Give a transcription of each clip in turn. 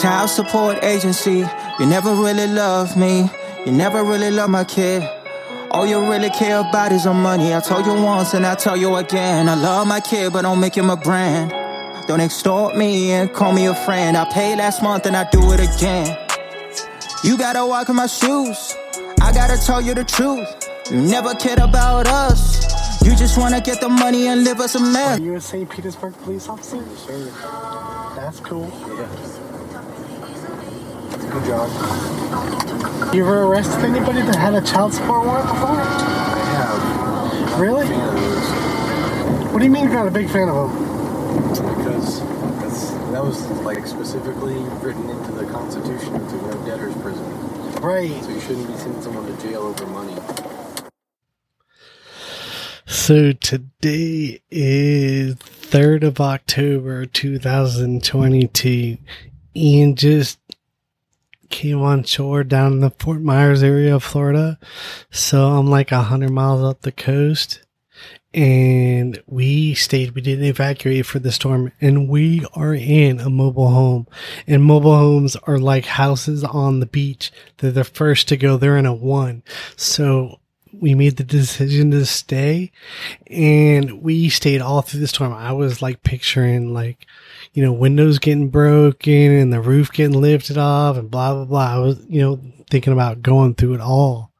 Child support agency, you never really love me. You never really love my kid. All you really care about is your money. I told you once and I tell you again. I love my kid, but don't make him a brand. Don't extort me and call me a friend. I paid last month and I do it again. You gotta walk in my shoes. I gotta tell you the truth. You never cared about us. You just wanna get the money and live us a Are mess. you a St. Petersburg police officer? Sure. That's cool. Yeah. Good job. You ever arrested anybody that had a child support warrant before? I have. Really? Fan of those What do you mean you're not a big fan of them? because that's that was like specifically written into the Constitution to no debtors prison. Right. So you shouldn't be sending someone to jail over money. So today is 3rd of October 2022. and just came on shore down in the Fort Myers area of Florida. So I'm like a hundred miles up the coast. And we stayed, we didn't evacuate for the storm and we are in a mobile home and mobile homes are like houses on the beach. They're the first to go. They're in a one. So we made the decision to stay and we stayed all through the storm. I was like picturing like, you know, windows getting broken and the roof getting lifted off and blah, blah, blah. I was, you know, thinking about going through it all.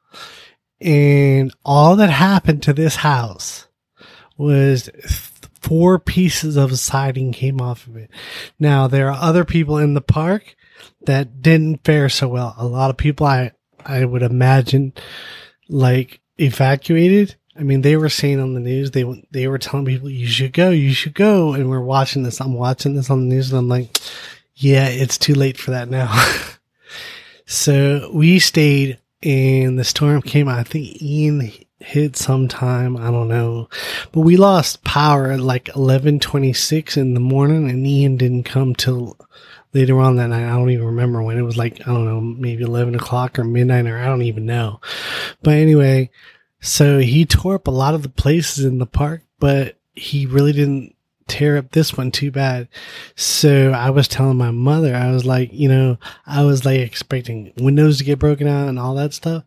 And all that happened to this house was th- four pieces of siding came off of it. Now there are other people in the park that didn't fare so well. A lot of people I, I would imagine like evacuated. I mean, they were saying on the news, they, they were telling people, you should go, you should go. And we're watching this. I'm watching this on the news and I'm like, yeah, it's too late for that now. so we stayed and the storm came. I think Ian hit sometime. I don't know, but we lost power at like 1126 in the morning and Ian didn't come till later on that night. I don't even remember when it was like, I don't know, maybe 11 o'clock or midnight or I don't even know. But anyway, so he tore up a lot of the places in the park, but he really didn't tear up this one too bad. So I was telling my mother, I was like, you know, I was like expecting windows to get broken out and all that stuff.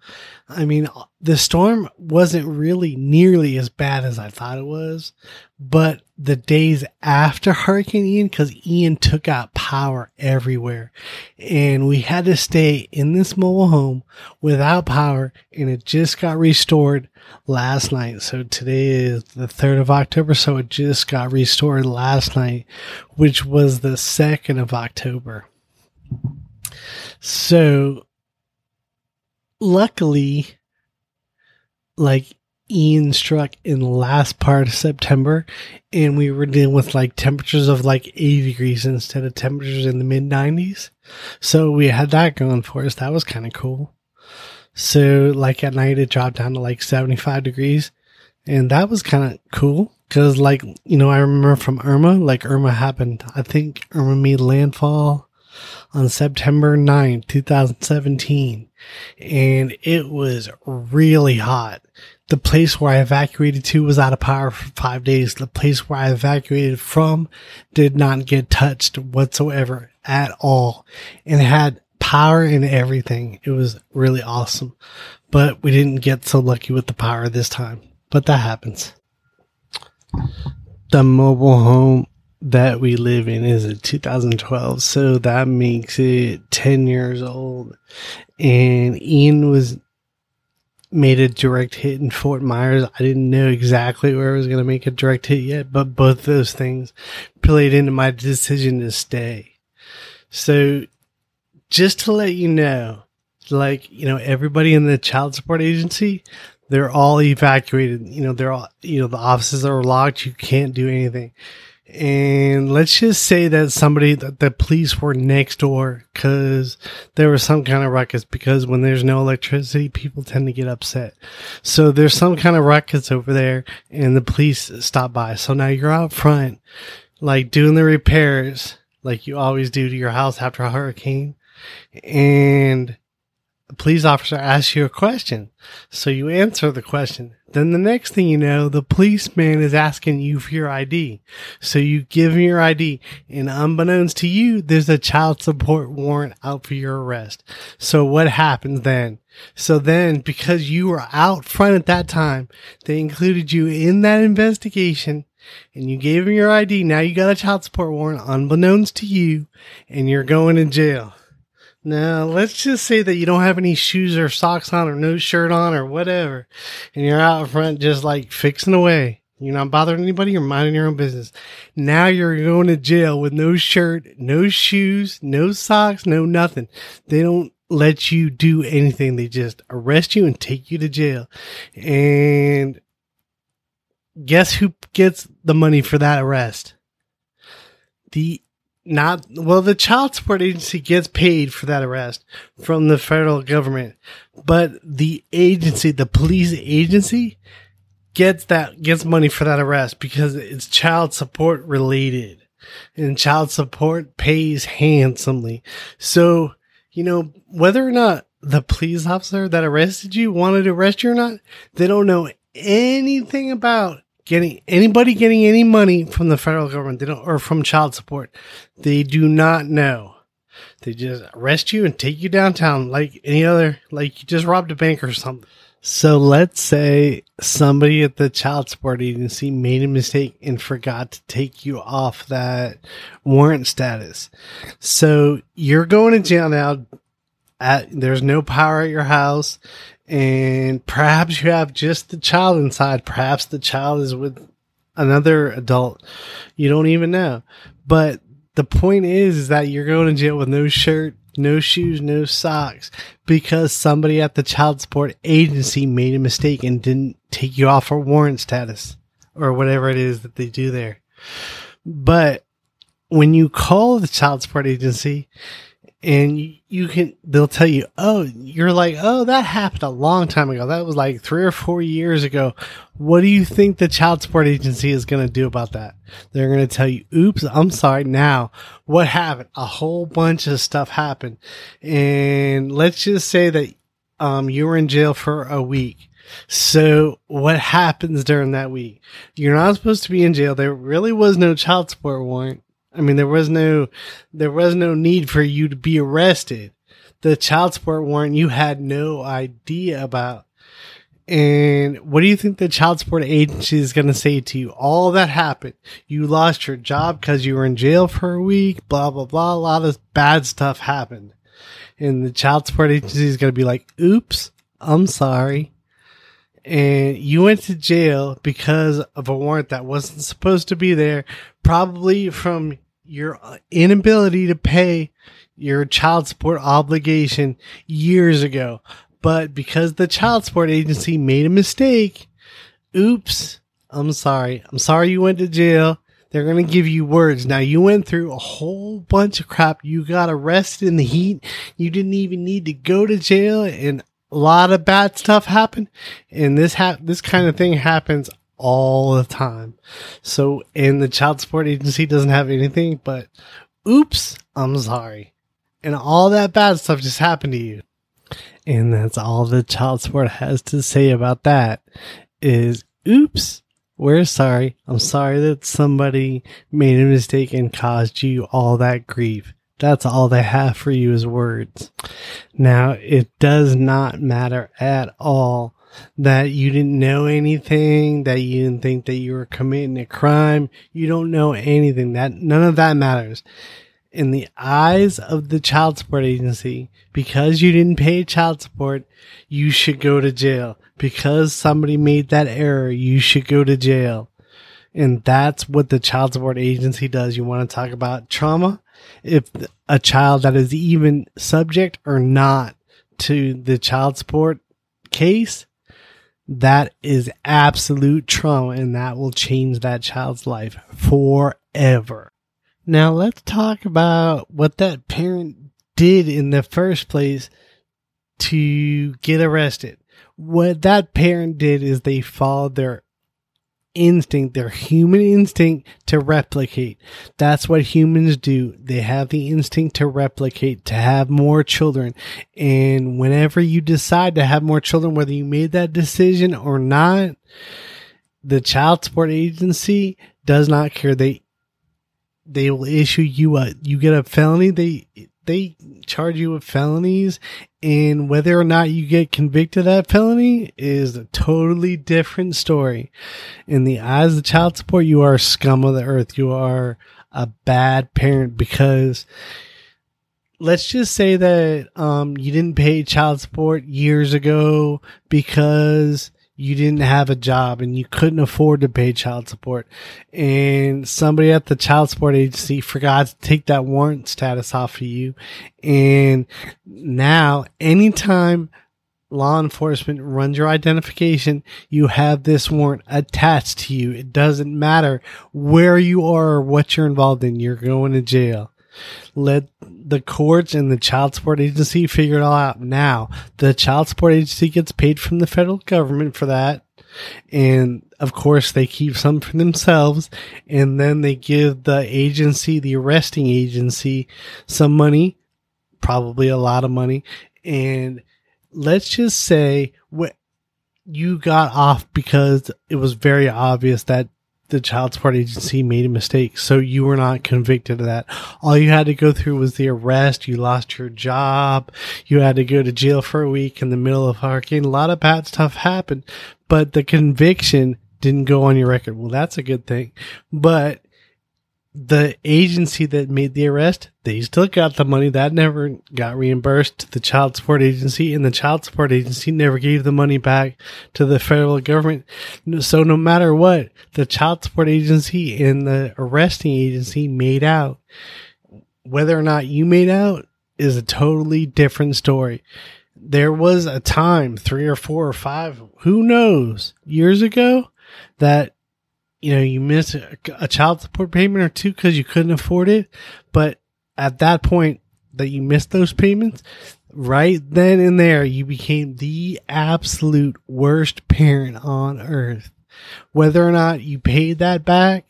I mean, the storm wasn't really nearly as bad as I thought it was, but the days after Hurricane Ian, cause Ian took out power everywhere and we had to stay in this mobile home without power and it just got restored last night. So today is the 3rd of October. So it just got restored last night, which was the 2nd of October. So luckily, like Ian struck in the last part of September and we were dealing with like temperatures of like 80 degrees instead of temperatures in the mid 90s. So we had that going for us. That was kind of cool. So like at night it dropped down to like 75 degrees and that was kind of cool. Cause like, you know, I remember from Irma, like Irma happened, I think Irma made landfall on September 9th, 2017. And it was really hot. The place where I evacuated to was out of power for five days. The place where I evacuated from did not get touched whatsoever at all and had power and everything. It was really awesome, but we didn't get so lucky with the power this time, but that happens. The mobile home that we live in is a 2012, so that makes it 10 years old. And Ian was made a direct hit in Fort Myers. I didn't know exactly where I was going to make a direct hit yet, but both those things played into my decision to stay. So just to let you know, like, you know, everybody in the child support agency, they're all evacuated. You know, they're all, you know, the offices are locked. You can't do anything. And let's just say that somebody, that the police were next door because there was some kind of ruckus because when there's no electricity, people tend to get upset. So there's some kind of ruckus over there and the police stop by. So now you're out front, like doing the repairs like you always do to your house after a hurricane. And a police officer asks you a question. So you answer the question. Then the next thing you know, the policeman is asking you for your ID. So you give him your ID and unbeknownst to you, there's a child support warrant out for your arrest. So what happens then? So then because you were out front at that time, they included you in that investigation and you gave him your ID. Now you got a child support warrant unbeknownst to you and you're going to jail. Now, let's just say that you don't have any shoes or socks on or no shirt on or whatever, and you're out front just like fixing away. You're not bothering anybody, you're minding your own business. Now you're going to jail with no shirt, no shoes, no socks, no nothing. They don't let you do anything. They just arrest you and take you to jail. And guess who gets the money for that arrest? The not well the child support agency gets paid for that arrest from the federal government but the agency the police agency gets that gets money for that arrest because it's child support related and child support pays handsomely. So you know whether or not the police officer that arrested you wanted to arrest you or not they don't know anything about getting anybody getting any money from the federal government they don't or from child support they do not know. They just arrest you and take you downtown like any other like you just robbed a bank or something. So let's say somebody at the child support agency made a mistake and forgot to take you off that warrant status. So you're going to jail now at, there's no power at your house and perhaps you have just the child inside. Perhaps the child is with another adult. You don't even know. But the point is, is that you're going to jail with no shirt, no shoes, no socks because somebody at the child support agency made a mistake and didn't take you off for warrant status or whatever it is that they do there. But when you call the child support agency, and you can they'll tell you oh you're like oh that happened a long time ago. That was like three or four years ago. What do you think the child support agency is going to do about that? They're going to tell you oops i'm sorry. Now what happened? A whole bunch of stuff happened. And let's just say that um, you were in jail for a week. So what happens during that week? You're not supposed to be in jail. There really was no child support warrant I mean, there was no, there was no need for you to be arrested. The child support warrant you had no idea about. And what do you think the child support agency is going to say to you? All that happened. You lost your job because you were in jail for a week, blah, blah, blah. A lot of bad stuff happened. And the child support agency is going to be like, oops, I'm sorry. And you went to jail because of a warrant that wasn't supposed to be there probably from your inability to pay your child support obligation years ago. But because the child support agency made a mistake, oops, I'm sorry. I'm sorry you went to jail. They're going to give you words. Now you went through a whole bunch of crap. You got arrested in the heat. You didn't even need to go to jail and a lot of bad stuff happened. And this ha- this kind of thing happens all the time. So, and the child support agency doesn't have anything but, oops, I'm sorry. And all that bad stuff just happened to you. And that's all the child support has to say about that is, oops, we're sorry. I'm sorry that somebody made a mistake and caused you all that grief. That's all they have for you is words. Now, it does not matter at all that you didn't know anything, that you didn't think that you were committing a crime. You don't know anything. That none of that matters. In the eyes of the child support agency, because you didn't pay child support, you should go to jail. Because somebody made that error, you should go to jail. And that's what the child support agency does. You want to talk about trauma? If a child that is even subject or not to the child support case, that is absolute trauma and that will change that child's life forever. Now let's talk about what that parent did in the first place to get arrested. What that parent did is they followed their instinct, their human instinct to replicate. That's what humans do. They have the instinct to replicate, to have more children. And whenever you decide to have more children, whether you made that decision or not, the child support agency does not care. They they will issue you a you get a felony. They they charge you with felonies and whether or not you get convicted of that felony is a totally different story. In the eyes of child support, you are scum of the earth. You are a bad parent because let's just say that um, you didn't pay child support years ago because you didn't have a job and you couldn't afford to pay child support. And somebody at the child support agency forgot to take that warrant status off of you. And now anytime law enforcement runs your identification you have this warrant attached to you. It doesn't matter where you are or what you're involved in. You're going to jail let the courts and the child support agency figure it all out. Now, the child support agency gets paid from the federal government for that. And of course, they keep some for themselves. And then they give the agency, the arresting agency, some money, probably a lot of money. And let's just say what you got off because it was very obvious that the child support agency made a mistake. So you were not convicted of that. All you had to go through was the arrest. You lost your job. You had to go to jail for a week in the middle of hurricane. A lot of bad stuff happened, but the conviction didn't go on your record. Well, that's a good thing. But the agency that made the arrest, they still got the money that never got reimbursed to the child support agency and the child support agency never gave the money back to the federal government. So no matter what, the child support agency and the arresting agency made out. Whether or not you made out is a totally different story. There was a time, three or four or five, who knows, years ago that you know, you miss a, a child support payment or two because you couldn't afford it. But at that point that you missed those payments, right then and there, you became the absolute worst parent on earth. Whether or not you paid that back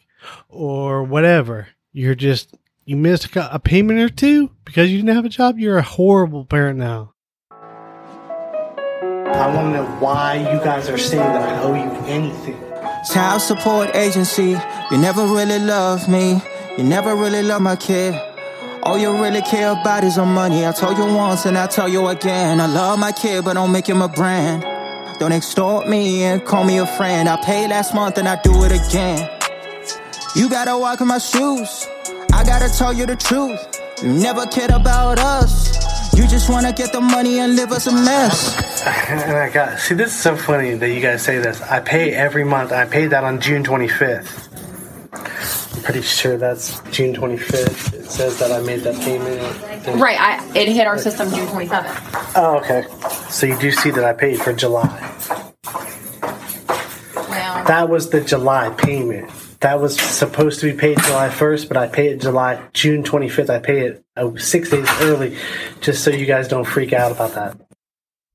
or whatever, you're just, you missed a payment or two because you didn't have a job. You're a horrible parent now. I want to know why you guys are saying that I owe you anything. Child support agency, you never really love me. You never really love my kid. All you really care about is on money. I told you once and I tell you again. I love my kid, but don't make him a brand. Don't extort me and call me a friend. I paid last month and I do it again. You gotta walk in my shoes. I gotta tell you the truth. You never cared about us. You just wanna get the money and live us a mess. And I got see this is so funny that you guys say this. I pay every month. I paid that on June 25th. I'm pretty sure that's June 25th. It says that I made that payment. Right, I, it hit our system June 27th. Oh, okay. So you do see that I paid for July. Well, That was the July payment. That was supposed to be paid July 1st, but I paid it July June 25th. I paid it Oh, six days early, just so you guys don't freak out about that.